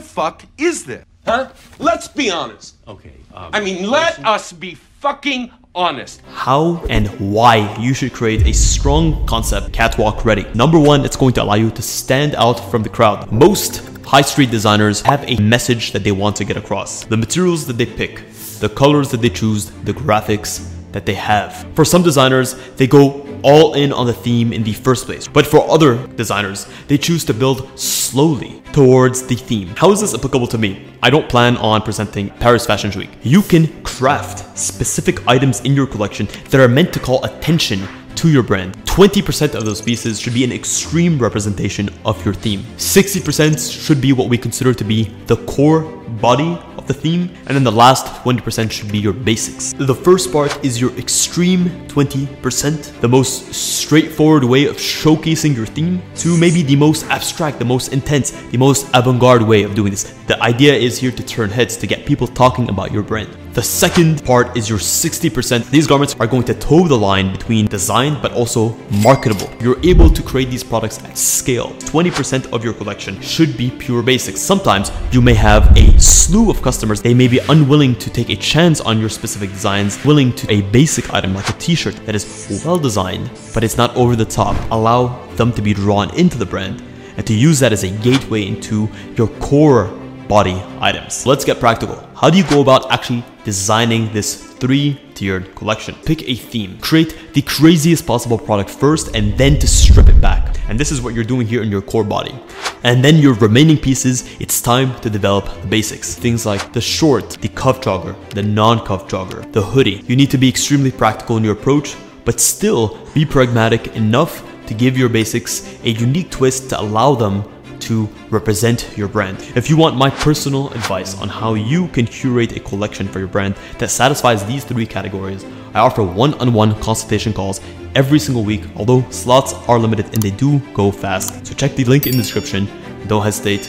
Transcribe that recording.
fuck is this? Huh? Let's be honest. Okay. Um, I mean, let us be fucking honest. how and why you should create a strong concept catwalk ready. Number one, it's going to allow you to stand out from the crowd. Most high street designers have a message that they want to get across. The materials that they pick, the colors that they choose, the graphics that they have. For some designers, they go all in on the theme in the first place. But for other designers, they choose to build slowly towards the theme. How is this applicable to me? I don't plan on presenting Paris Fashion Week. You can craft specific items in your collection that are meant to call attention to your brand. 20% of those pieces should be an extreme representation of your theme. 60% should be what we consider to be the core body of the theme, and then the last 20% should be your basics. The first part is your extreme 20%, the most straightforward way of showcasing your theme, to maybe the most abstract, the most intense, the most avant garde way of doing this. The idea is here to turn heads, to get people talking about your brand. The second part is your 60%. These garments are going to toe the line between design but also marketable. You're able to create these products at scale. 20% of your collection should be pure basics. Sometimes you may have a slew of customers. They may be unwilling to take a chance on your specific designs, willing to a basic item like a t-shirt that is well designed, but it's not over the top. Allow them to be drawn into the brand and to use that as a gateway into your core body items. Let's get practical. How do you go about actually designing this three tiered collection? Pick a theme, create the craziest possible product first, and then to strip it back. And this is what you're doing here in your core body. And then your remaining pieces, it's time to develop the basics. Things like the short, the cuff jogger, the non cuff jogger, the hoodie. You need to be extremely practical in your approach, but still be pragmatic enough to give your basics a unique twist to allow them to represent your brand. If you want my personal advice on how you can curate a collection for your brand that satisfies these three categories, I offer one on one consultation calls every single week, although slots are limited and they do go fast. So check the link in the description. Don't hesitate.